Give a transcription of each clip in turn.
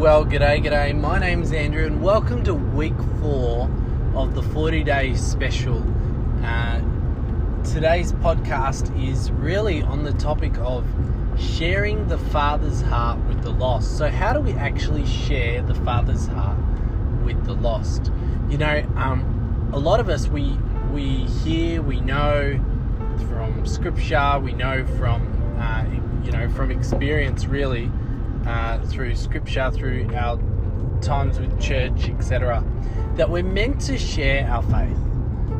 Well, g'day, g'day. My name's Andrew, and welcome to week four of the 40 day special. Uh, today's podcast is really on the topic of sharing the Father's heart with the lost. So, how do we actually share the Father's heart with the lost? You know, um, a lot of us we we hear, we know from Scripture, we know from uh, you know from experience, really uh, through Scripture, through our times with church, etc., that we're meant to share our faith.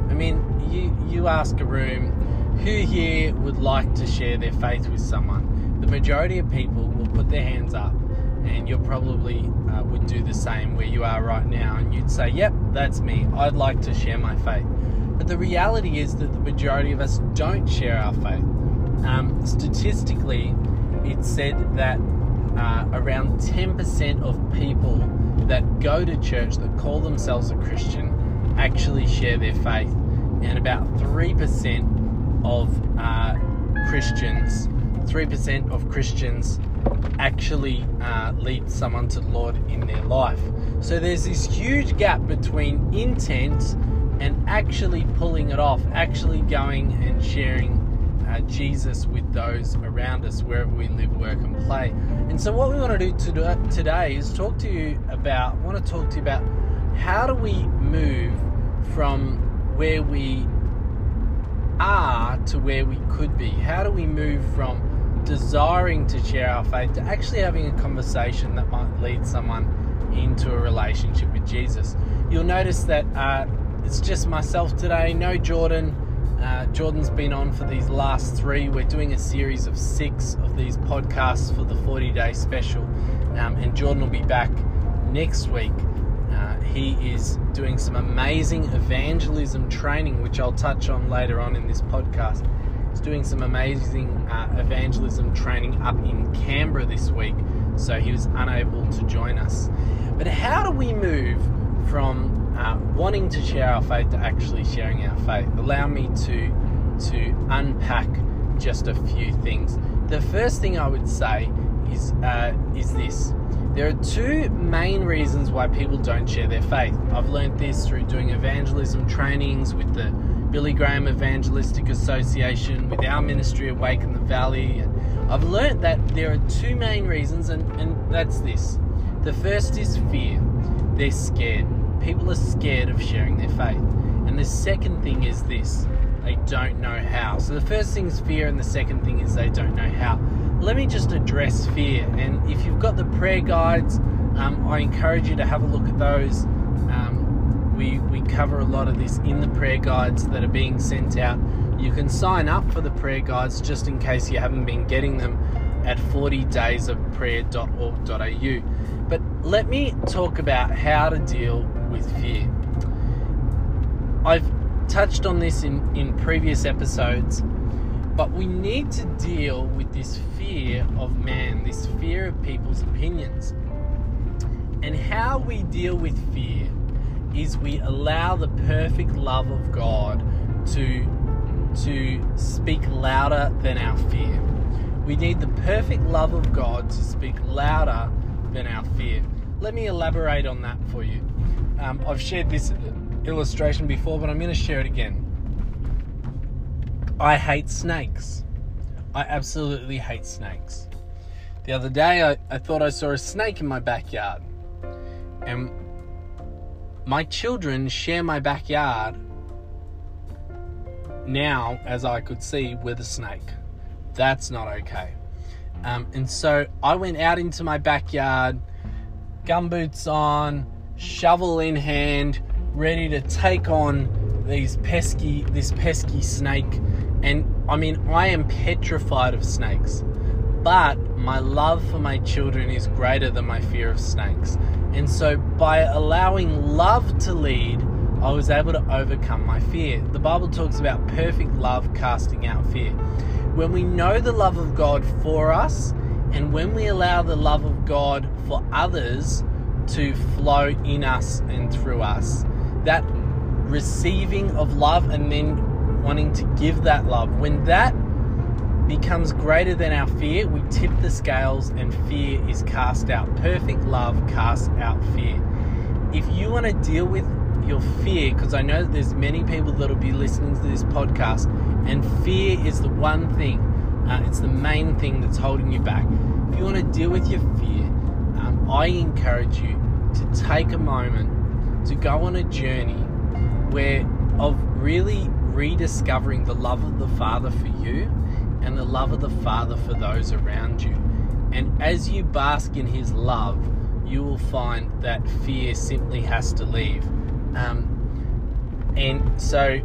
I mean, you you ask a room, who here would like to share their faith with someone? The majority of people will put their hands up, and you probably uh, would do the same where you are right now, and you'd say, "Yep, that's me. I'd like to share my faith." But the reality is that the majority of us don't share our faith. Um, statistically, it's said that uh, around 10% of people that go to church that call themselves a Christian actually share their faith, and about 3% of uh, Christians, 3% of Christians actually uh, lead someone to the Lord in their life. So there's this huge gap between intent and actually pulling it off, actually going and sharing uh, Jesus with those around us wherever we live, work, and play. And so, what we want to do today is talk to you about. I want to talk to you about how do we move from where we are to where we could be. How do we move from desiring to share our faith to actually having a conversation that might lead someone into a relationship with Jesus? You'll notice that uh, it's just myself today, no Jordan. Uh, Jordan's been on for these last three. We're doing a series of six of these podcasts for the 40 day special, um, and Jordan will be back next week. Uh, he is doing some amazing evangelism training, which I'll touch on later on in this podcast. He's doing some amazing uh, evangelism training up in Canberra this week, so he was unable to join us. But how do we move from uh, wanting to share our faith to actually sharing our faith. Allow me to to unpack just a few things. The first thing I would say is uh, is this. There are two main reasons why people don't share their faith. I've learned this through doing evangelism trainings with the Billy Graham Evangelistic Association, with our ministry Awaken the Valley. And I've learned that there are two main reasons, and, and that's this. The first is fear. They're scared people are scared of sharing their faith. And the second thing is this they don't know how. So the first thing is fear, and the second thing is they don't know how. Let me just address fear. And if you've got the prayer guides, um, I encourage you to have a look at those. Um, we, we cover a lot of this in the prayer guides that are being sent out. You can sign up for the prayer guides just in case you haven't been getting them at 40daysofprayer.org.au. But let me talk about how to deal with fear. I've touched on this in, in previous episodes, but we need to deal with this fear of man, this fear of people's opinions. And how we deal with fear is we allow the perfect love of God to, to speak louder than our fear. We need the perfect love of God to speak louder than our fear. Let me elaborate on that for you. Um, I've shared this illustration before, but I'm going to share it again. I hate snakes. I absolutely hate snakes. The other day, I, I thought I saw a snake in my backyard. And my children share my backyard now, as I could see, with a snake. That's not okay. Um, and so I went out into my backyard, gumboots on, shovel in hand, ready to take on these pesky this pesky snake. And I mean, I am petrified of snakes. But my love for my children is greater than my fear of snakes. And so by allowing love to lead, I was able to overcome my fear. The Bible talks about perfect love casting out fear. When we know the love of God for us, and when we allow the love of God for others, to flow in us and through us. That receiving of love and then wanting to give that love, when that becomes greater than our fear, we tip the scales and fear is cast out. Perfect love casts out fear. If you want to deal with your fear, because I know there's many people that'll be listening to this podcast, and fear is the one thing, uh, it's the main thing that's holding you back. If you want to deal with your fear, I encourage you to take a moment to go on a journey where of really rediscovering the love of the Father for you and the love of the Father for those around you. And as you bask in His love, you will find that fear simply has to leave. Um, and so,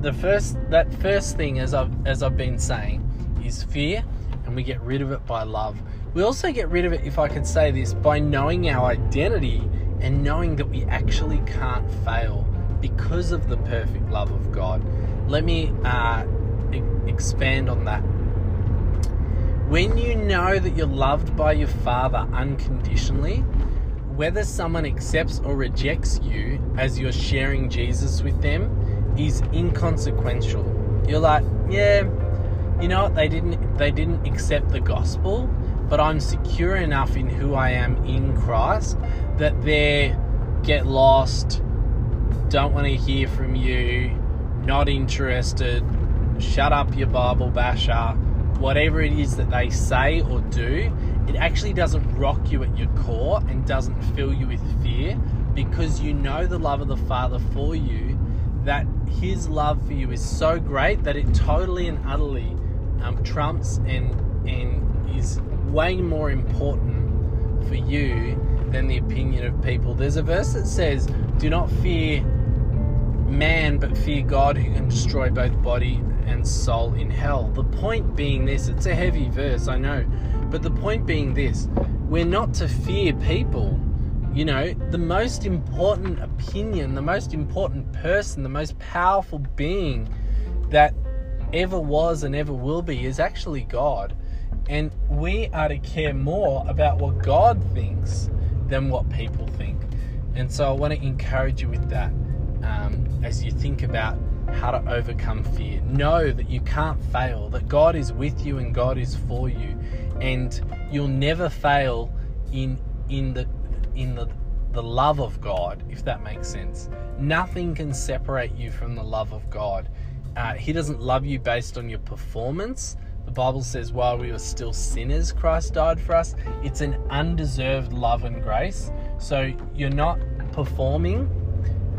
the first that first thing, as I've as I've been saying, is fear, and we get rid of it by love. We also get rid of it, if I could say this, by knowing our identity and knowing that we actually can't fail because of the perfect love of God. Let me uh, e- expand on that. When you know that you're loved by your Father unconditionally, whether someone accepts or rejects you as you're sharing Jesus with them is inconsequential. You're like, yeah, you know what? They didn't they didn't accept the gospel, but I'm secure enough in who I am in Christ that they get lost, don't want to hear from you, not interested, shut up your Bible basher, whatever it is that they say or do, it actually doesn't rock you at your core and doesn't fill you with fear because you know the love of the Father for you, that His love for you is so great that it totally and utterly um, trumps and and is way more important for you than the opinion of people. There's a verse that says, "Do not fear man, but fear God, who can destroy both body and soul in hell." The point being this: it's a heavy verse, I know, but the point being this: we're not to fear people. You know, the most important opinion, the most important person, the most powerful being that ever was and ever will be is actually God. And we are to care more about what God thinks than what people think. And so I want to encourage you with that um, as you think about how to overcome fear. Know that you can't fail, that God is with you and God is for you. And you'll never fail in in the in the the love of God, if that makes sense. Nothing can separate you from the love of God. Uh, he doesn't love you based on your performance. The Bible says, while we were still sinners, Christ died for us. It's an undeserved love and grace. So you're not performing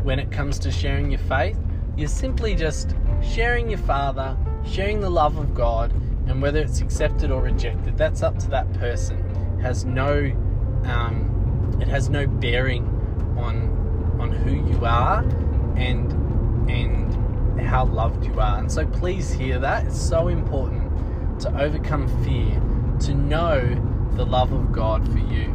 when it comes to sharing your faith. You're simply just sharing your Father, sharing the love of God, and whether it's accepted or rejected, that's up to that person. It has no, um, it has no bearing on on who you are and and how loved you are. And so please hear that. It's so important to overcome fear, to know the love of God for you.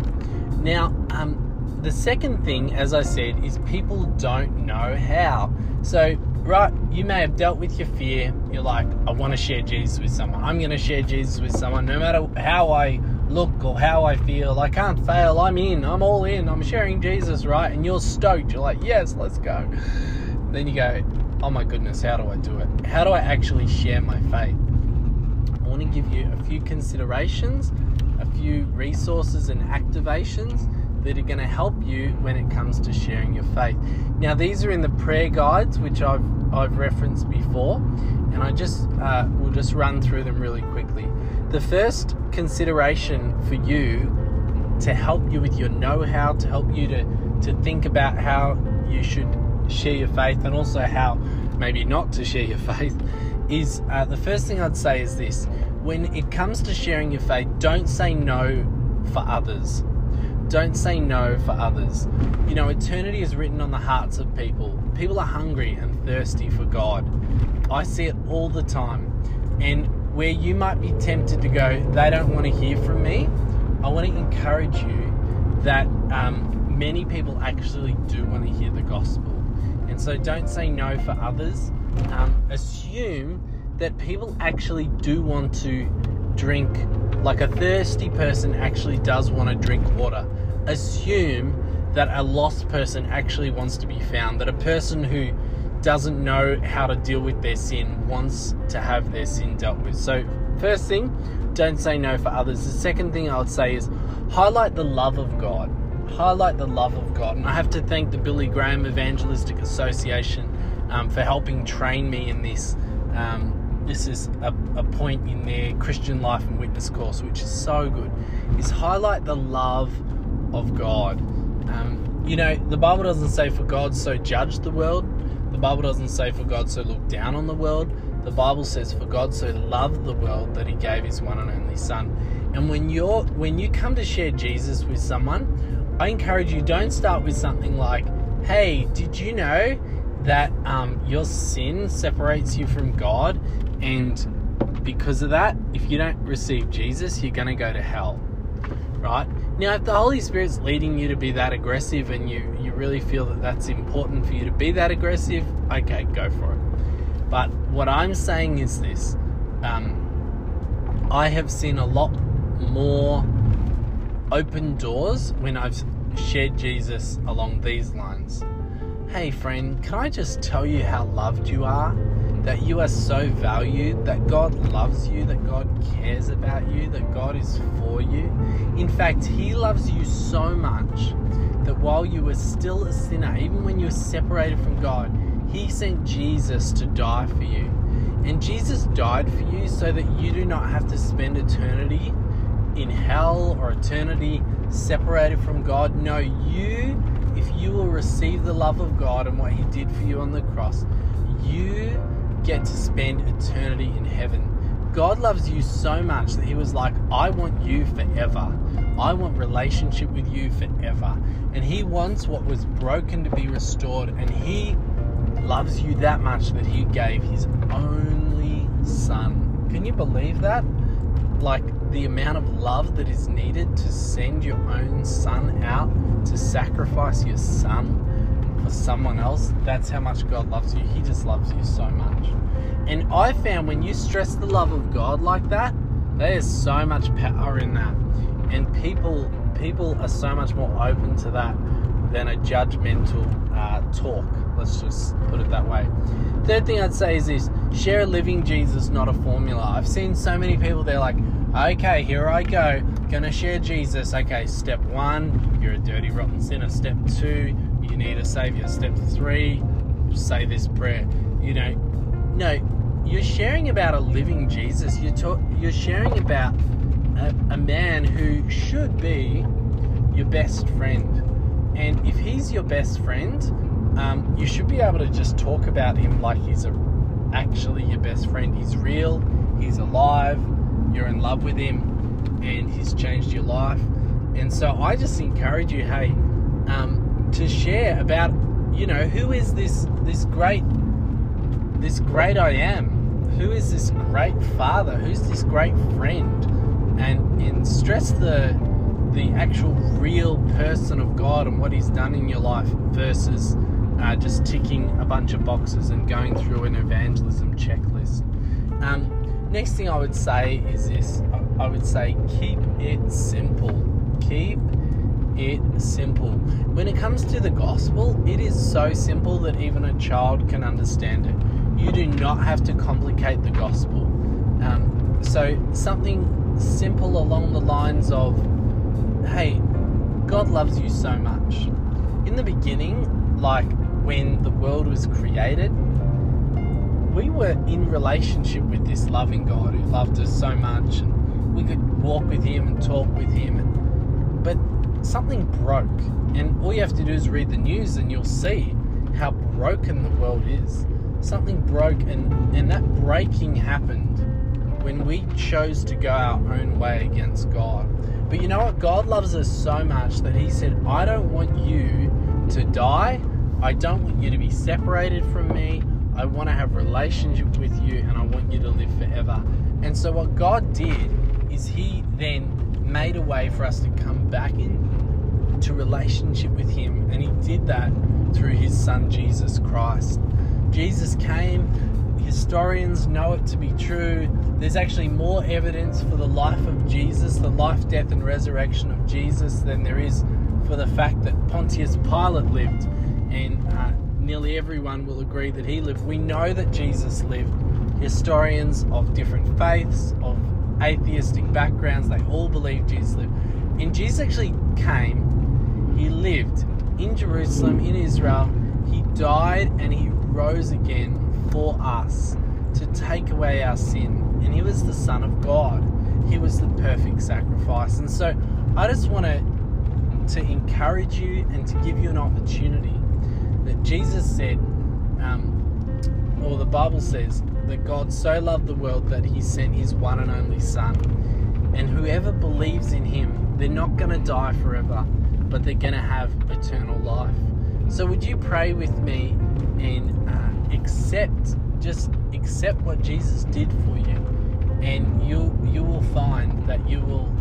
Now, um, the second thing, as I said, is people don't know how. So, right, you may have dealt with your fear. You're like, I want to share Jesus with someone. I'm going to share Jesus with someone, no matter how I look or how I feel. I can't fail. I'm in. I'm all in. I'm sharing Jesus, right? And you're stoked. You're like, yes, let's go. Then you go, oh my goodness, how do I do it? How do I actually share my faith? Want to give you a few considerations, a few resources and activations that are going to help you when it comes to sharing your faith. Now, these are in the prayer guides, which I've I've referenced before, and I just uh, will just run through them really quickly. The first consideration for you to help you with your know-how, to help you to to think about how you should share your faith, and also how maybe not to share your faith, is uh, the first thing I'd say is this: when it comes to sharing your faith, don't say no for others. Don't say no for others. You know, eternity is written on the hearts of people. People are hungry and thirsty for God. I see it all the time. And where you might be tempted to go, they don't want to hear from me, I want to encourage you that um, many people actually do want to hear the gospel. And so don't say no for others. Um, assume that people actually do want to drink, like a thirsty person actually does want to drink water. Assume that a lost person actually wants to be found, that a person who doesn't know how to deal with their sin wants to have their sin dealt with. So first thing, don't say no for others. The second thing I would say is highlight the love of God. Highlight the love of God. And I have to thank the Billy Graham Evangelistic Association um, for helping train me in this. Um, this is a, a point in their Christian Life and Witness course, which is so good. Is highlight the love of God. Um, you know, the Bible doesn't say for God so judged the world. The Bible doesn't say for God so looked down on the world. The Bible says for God so loved the world that he gave his one and only son. And when you're when you come to share Jesus with someone, I encourage you don't start with something like, "Hey, did you know that um, your sin separates you from God, and because of that, if you don't receive Jesus, you're going to go to hell." Right now, if the Holy Spirit's leading you to be that aggressive, and you you really feel that that's important for you to be that aggressive, okay, go for it. But what I'm saying is this um, I have seen a lot more open doors when I've shared Jesus along these lines. Hey, friend, can I just tell you how loved you are? That you are so valued, that God loves you, that God cares about you, that God is for you. In fact, He loves you so much that while you were still a sinner, even when you were separated from God, he sent Jesus to die for you. And Jesus died for you so that you do not have to spend eternity in hell or eternity separated from God. No, you, if you will receive the love of God and what He did for you on the cross, you get to spend eternity in heaven. God loves you so much that He was like, I want you forever. I want relationship with you forever. And He wants what was broken to be restored. And He loves you that much that he gave his only son. Can you believe that? Like the amount of love that is needed to send your own son out to sacrifice your son for someone else, that's how much God loves you. He just loves you so much. And I found when you stress the love of God like that, there is so much power in that. And people people are so much more open to that than a judgmental uh, talk. Let's just put it that way. Third thing I'd say is this share a living Jesus, not a formula. I've seen so many people, they're like, okay, here I go, gonna share Jesus. Okay, step one, you're a dirty, rotten sinner. Step two, you need a savior. Step three, say this prayer. You know, no, you're sharing about a living Jesus. You're, talk, you're sharing about a, a man who should be your best friend. And if he's your best friend, um, you should be able to just talk about him like he's a, actually your best friend. He's real, he's alive, you're in love with him, and he's changed your life. And so I just encourage you, hey, um, to share about, you know, who is this this great this great I am? Who is this great father? Who's this great friend? And and stress the the actual real person of God and what He's done in your life versus uh, just ticking a bunch of boxes and going through an evangelism checklist. Um, next thing I would say is this I would say keep it simple. Keep it simple. When it comes to the gospel, it is so simple that even a child can understand it. You do not have to complicate the gospel. Um, so, something simple along the lines of hey, God loves you so much. In the beginning, like when the world was created, we were in relationship with this loving God who loved us so much, and we could walk with Him and talk with Him. And, but something broke, and all you have to do is read the news, and you'll see how broken the world is. Something broke, and, and that breaking happened when we chose to go our own way against God. But you know what? God loves us so much that He said, I don't want you to die I don't want you to be separated from me. I want to have relationship with you and I want you to live forever. And so what God did is he then made a way for us to come back in to relationship with him and he did that through his son Jesus Christ. Jesus came, historians know it to be true. There's actually more evidence for the life of Jesus, the life, death and resurrection of Jesus than there is for the fact that Pontius Pilate lived and uh, nearly everyone will agree that he lived. We know that Jesus lived historians of different faiths, of atheistic backgrounds, they all believe Jesus lived. And Jesus actually came, he lived in Jerusalem, in Israel, he died and he rose again for us to take away our sin. And he was the Son of God. He was the perfect sacrifice. And so I just want to to encourage you and to give you an opportunity that Jesus said, um, or the Bible says, that God so loved the world that he sent his one and only Son. And whoever believes in him, they're not going to die forever, but they're going to have eternal life. So, would you pray with me and uh, accept, just accept what Jesus did for you? And you, you will find that you will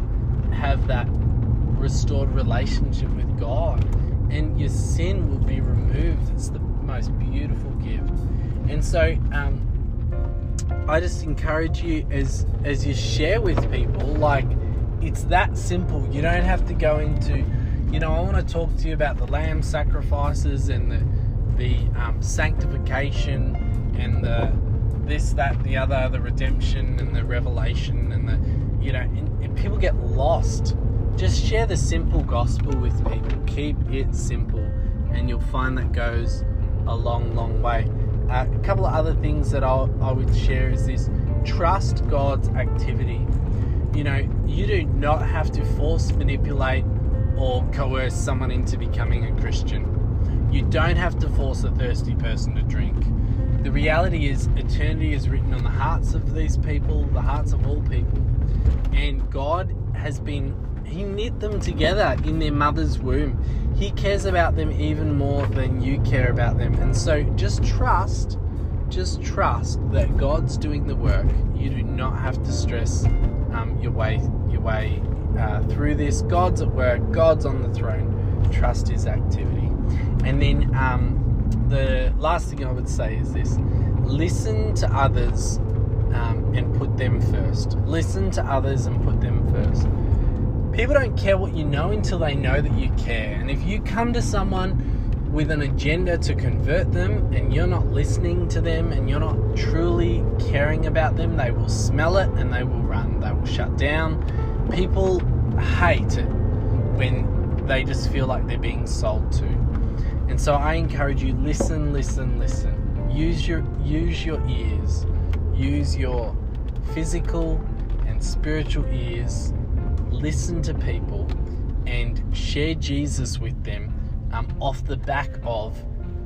have that restored relationship with God and your sin will be removed. It's the most beautiful gift. And so, um, I just encourage you as as you share with people, like it's that simple. You don't have to go into, you know, I want to talk to you about the lamb sacrifices and the the um, sanctification and the this, that, the other, the redemption and the revelation and the, you know, and, and people get lost. Just share the simple gospel with people. Keep it simple, and you'll find that goes a long, long way. Uh, a couple of other things that I'll, I would share is this trust God's activity. You know, you do not have to force, manipulate, or coerce someone into becoming a Christian. You don't have to force a thirsty person to drink. The reality is, eternity is written on the hearts of these people, the hearts of all people. And God has been, He knit them together in their mother's womb. He cares about them even more than you care about them. And so just trust, just trust that God's doing the work. You do not have to stress um, your way your way uh, through this. God's at work. God's on the throne. Trust His activity. And then um, the last thing I would say is this: listen to others um, and put them first. Listen to others and put them first people don't care what you know until they know that you care. And if you come to someone with an agenda to convert them and you're not listening to them and you're not truly caring about them, they will smell it and they will run. They will shut down. People hate it when they just feel like they're being sold to. And so I encourage you listen, listen, listen. Use your use your ears. Use your physical and spiritual ears listen to people and share Jesus with them um, off the back of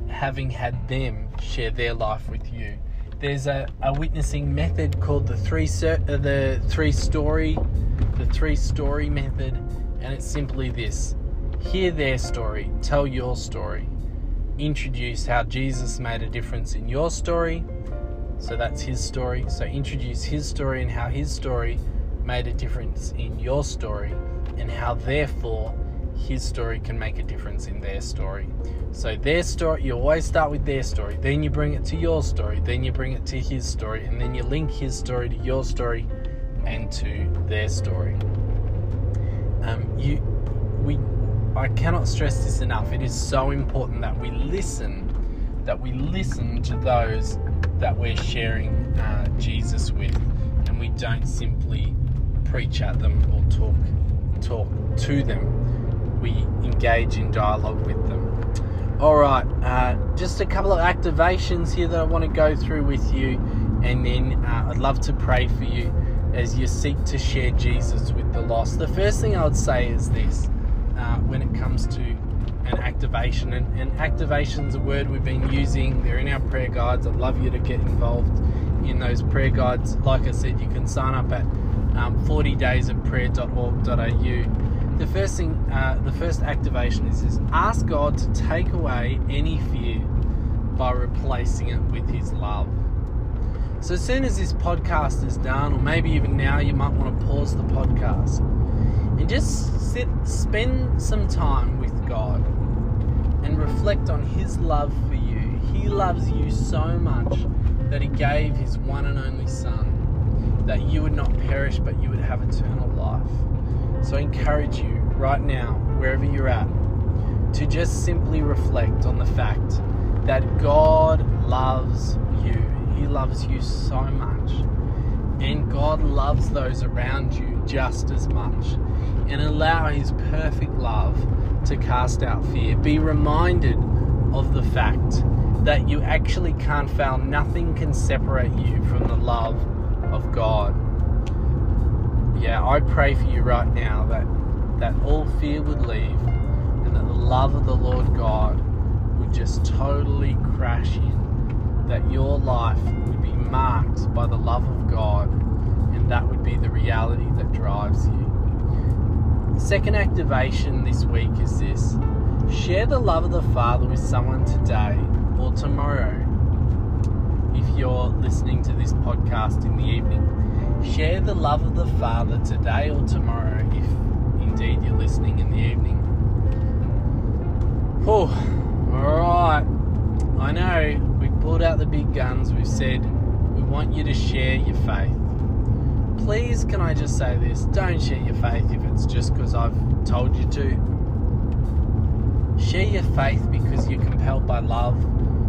having had them share their life with you. There's a, a witnessing method called the three uh, the three story the three story method, and it's simply this: hear their story, tell your story, introduce how Jesus made a difference in your story. So that's his story. So introduce his story and how his story made a difference in your story and how therefore his story can make a difference in their story. So their story, you always start with their story, then you bring it to your story, then you bring it to his story, and then you link his story to your story and to their story. Um, you, we, I cannot stress this enough. It is so important that we listen, that we listen to those that we're sharing uh, Jesus with, and we don't simply preach at them or talk talk to them. We engage in dialogue with them. All right, uh, just a couple of activations here that I want to go through with you, and then uh, I'd love to pray for you as you seek to share Jesus with the lost. The first thing I would say is this: uh, when it comes to an activation, and, and activation's a word we've been using. They're in our prayer guides. I'd love you to get involved in those prayer guides. Like I said, you can sign up at um, 40daysofprayer.org.au. The first thing, uh, the first activation is, is ask God to take away any fear by replacing it with His love. So as soon as this podcast is done, or maybe even now, you might want to pause the podcast and just sit, spend some time with God and reflect on His love for you. He loves you so much that He gave His one and only Son that you would not perish but you would have eternal life. So I encourage you right now, wherever you're at, to just simply reflect on the fact that God loves you. He loves you so much. And God loves those around you just as much. And allow His perfect love to cast out fear. Be reminded of the fact that you actually can't fail. Nothing can separate you from the love of God. Yeah, I pray for you right now that that all fear would leave and that the love of the Lord God would just totally crash in. That your life would be marked by the love of God and that would be the reality that drives you. Second activation this week is this share the love of the Father with someone today or tomorrow. If you're listening to this podcast in the evening, share the love of the Father today or tomorrow if indeed you're listening in the evening. Oh, alright. I know we've pulled out the big guns, we've said we want you to share your faith. Please, can I just say this? Don't share your faith if it's just because I've told you to. Share your faith because you're compelled by love.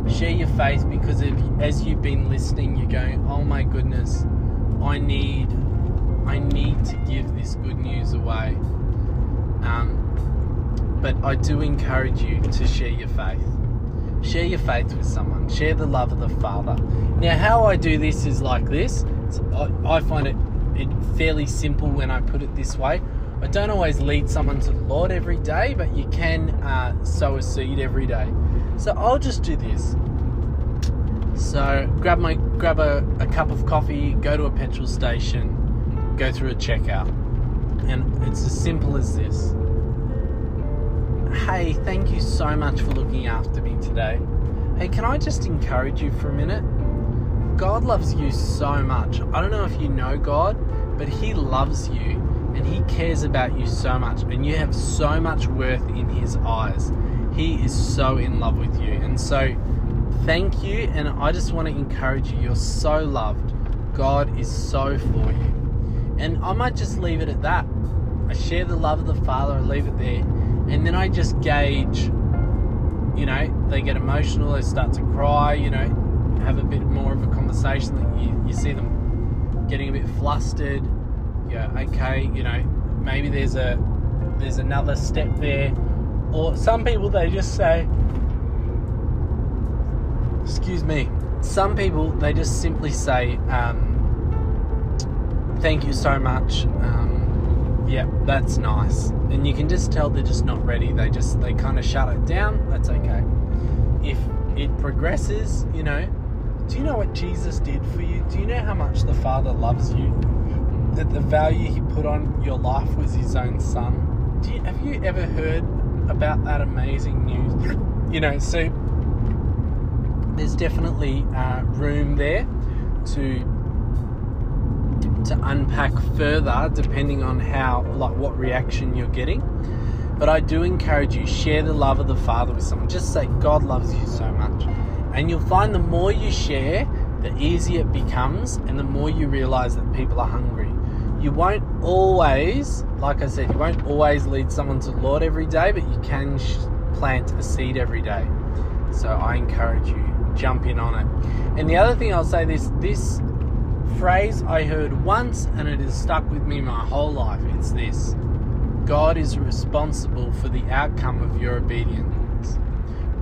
Share your faith because if, as you've been listening, you're going, "Oh my goodness, I need, I need to give this good news away." Um, but I do encourage you to share your faith. Share your faith with someone. Share the love of the Father. Now, how I do this is like this. I, I find it, it fairly simple when I put it this way. I don't always lead someone to the Lord every day, but you can uh, sow a seed every day. So I'll just do this. So grab my grab a, a cup of coffee, go to a petrol station, go through a checkout, and it's as simple as this. Hey, thank you so much for looking after me today. Hey, can I just encourage you for a minute? God loves you so much. I don't know if you know God, but He loves you and He cares about you so much, and you have so much worth in His eyes. He is so in love with you, and so thank you. And I just want to encourage you. You're so loved. God is so for you, and I might just leave it at that. I share the love of the Father. I leave it there, and then I just gauge. You know, they get emotional. They start to cry. You know, have a bit more of a conversation. You, you see them getting a bit flustered Yeah, okay, you know, maybe there's a there's another step there. Or some people they just say, excuse me. Some people they just simply say, um, thank you so much. Um, yeah, that's nice. And you can just tell they're just not ready. They just they kind of shut it down. That's okay. If it progresses, you know, do you know what Jesus did for you? Do you know how much the Father loves you? that the value he put on your life was his own son. You, have you ever heard about that amazing news? You know, so there's definitely uh, room there to to unpack further depending on how like what reaction you're getting. But i do encourage you share the love of the father with someone. Just say god loves you so much. And you'll find the more you share the easier it becomes and the more you realize that people are hungry you won't always, like I said, you won't always lead someone to the Lord every day, but you can sh- plant a seed every day. So I encourage you, jump in on it. And the other thing I'll say this this phrase I heard once and it has stuck with me my whole life. It's this God is responsible for the outcome of your obedience.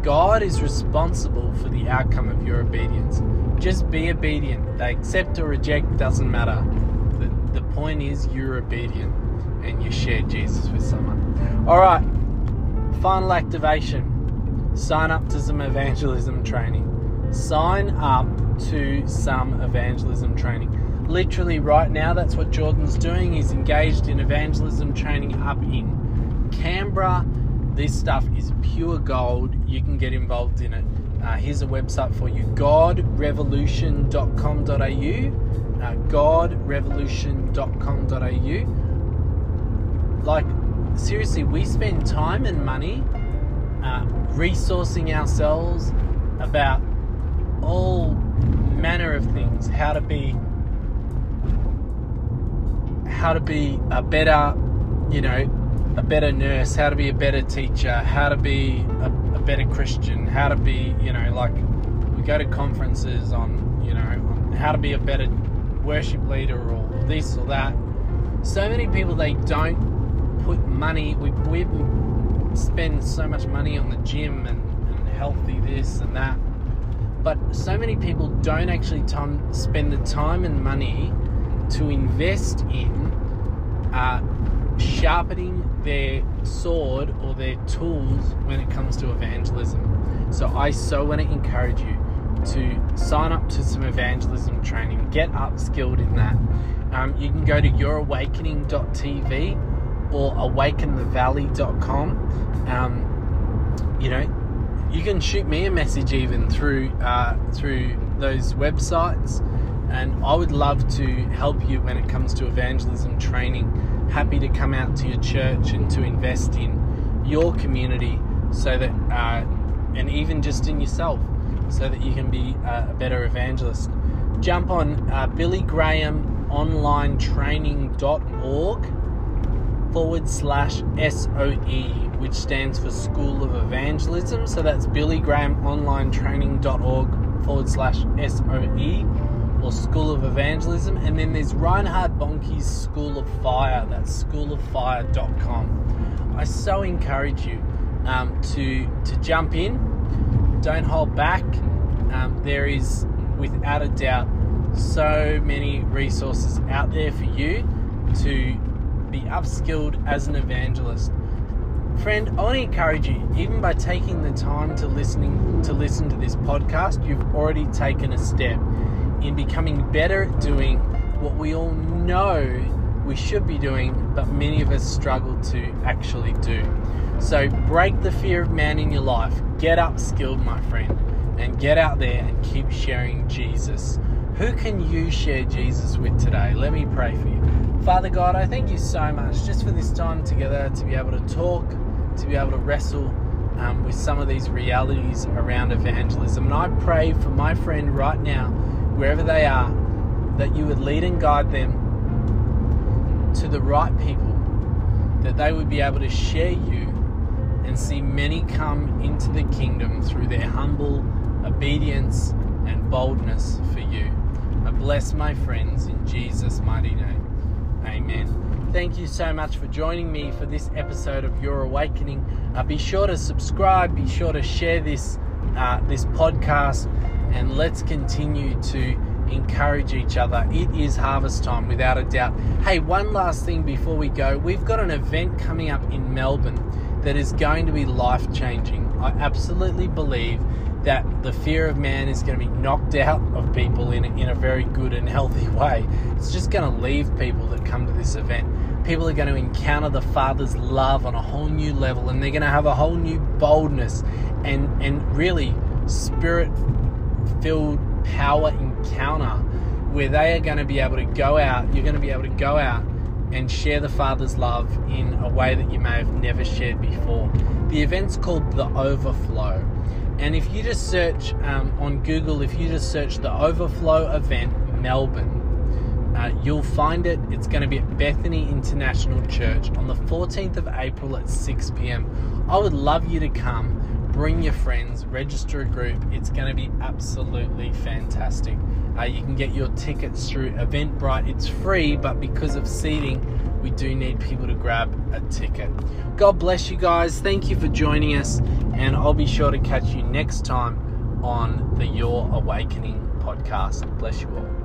God is responsible for the outcome of your obedience. Just be obedient. They accept or reject doesn't matter the point is you're obedient and you share Jesus with someone. All right, final activation sign up to some evangelism training. Sign up to some evangelism training. Literally, right now, that's what Jordan's doing. He's engaged in evangelism training up in Canberra. This stuff is pure gold. You can get involved in it. Uh, here's a website for you godrevolution.com.au uh, godrevolution.com.au. Like, seriously, we spend time and money uh, resourcing ourselves about all manner of things how to be how to be a better you know a better nurse how to be a better teacher how to be a, a better christian how to be you know like we go to conferences on you know, on how to be a better worship leader or this or that. So many people they don't put money. We we spend so much money on the gym and, and healthy this and that, but so many people don't actually time, spend the time and money to invest in uh, sharpening their sword or their tools when it comes to evangelism. So I so want to encourage you sign up to some evangelism training, get upskilled in that. Um, you can go to yourawakening.tv or awakenthevalley.com. Um, you know, you can shoot me a message even through uh, through those websites, and I would love to help you when it comes to evangelism training. Happy to come out to your church and to invest in your community, so that uh, and even just in yourself, so that you can be a better evangelist. Jump on uh, BillyGrahamOnlineTraining.org forward slash SOE, which stands for School of Evangelism. So that's Billy Graham online BillyGrahamOnlineTraining.org forward slash SOE or School of Evangelism. And then there's Reinhard Bonnke's School of Fire, that's schooloffire.com. I so encourage you um, to, to jump in, don't hold back. Um, there is, without a doubt, so many resources out there for you to be upskilled as an evangelist. Friend, I want to encourage you, even by taking the time to listening to listen to this podcast, you've already taken a step in becoming better at doing what we all know we should be doing, but many of us struggle to actually do. So break the fear of man in your life. Get upskilled, my friend, and get out there and keep sharing Jesus. Who can you share Jesus with today? Let me pray for you. Father God, I thank you so much just for this time together to be able to talk, to be able to wrestle um, with some of these realities around evangelism. And I pray for my friend right now, wherever they are, that you would lead and guide them to the right people, that they would be able to share you and see many come into the kingdom through their humble obedience and boldness for you. I bless my friends in Jesus' mighty name. Amen. Thank you so much for joining me for this episode of Your Awakening. Uh, be sure to subscribe. Be sure to share this uh, this podcast, and let's continue to encourage each other. It is harvest time, without a doubt. Hey, one last thing before we go. We've got an event coming up in Melbourne that is going to be life changing. I absolutely believe that the fear of man is going to be knocked out of people in a, in a very good and healthy way. It's just going to leave people that come to this event. People are going to encounter the Father's love on a whole new level, and they're going to have a whole new boldness and and really spirit filled power encounter where they are going to be able to go out. You're going to be able to go out and share the Father's love in a way that you may have never shared before. The event's called The Overflow. And if you just search um, on Google, if you just search the Overflow event Melbourne, uh, you'll find it. It's going to be at Bethany International Church on the 14th of April at 6 p.m. I would love you to come. Bring your friends, register a group. It's going to be absolutely fantastic. Uh, you can get your tickets through Eventbrite. It's free, but because of seating, we do need people to grab a ticket. God bless you guys. Thank you for joining us, and I'll be sure to catch you next time on the Your Awakening podcast. Bless you all.